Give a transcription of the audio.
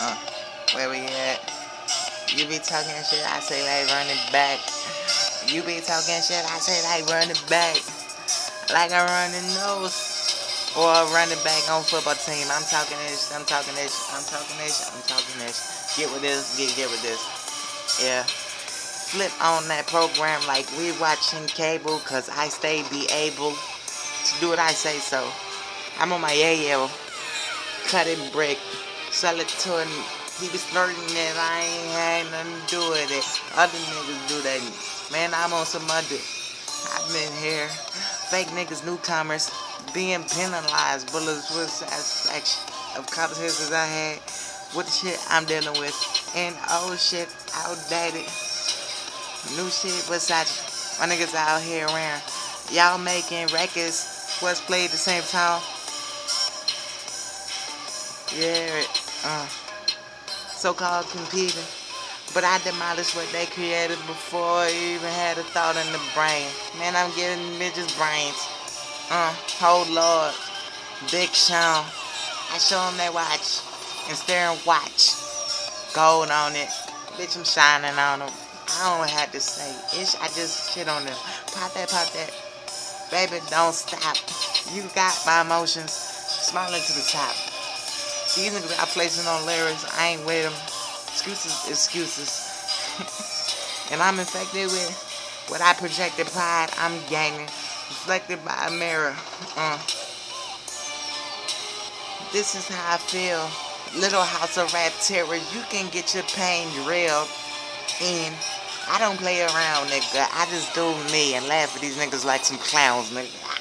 Uh, where we at? You be talking shit, I say like running back. You be talking shit, I say like running back. Like I run the nose. Or a running back on football team. I'm talking this, I'm talking this, I'm talking this, I'm talking this. Get with this, get get with this. Yeah. Flip on that program like we watching cable, cause I stay be able to do what I say so. I'm on my AL Cut it brick. Sell it to him. He be flirting it. I ain't had nothing to do with it. Other niggas do that. Man, I'm on some other. I've been here. Fake niggas, newcomers, being penalized. Bullets with satisfaction of conversations I had with the shit I'm dealing with. And old shit, outdated. New shit besides my niggas out here around. Y'all making records, what's played the same time. Yeah, uh, so-called competing. But I demolished what they created before I even had a thought in the brain. Man, I'm getting bitches brains. Uh, oh Lord. Big Sean. I show them that watch. And stare and watch. Gold on it. Bitch, I'm shining on them. I don't have to say ish. I just shit on them. Pop that, pop that. Baby, don't stop. You got my emotions. Smiling to the top. These niggas got placing on lyrics. I ain't with them. Excuses, excuses. and I'm infected with what I projected pride. I'm gaining. Reflected by a mirror. Uh. This is how I feel. Little House of Rap Terror. You can get your pain drilled And I don't play around, nigga. I just do me and laugh at these niggas like some clowns, nigga.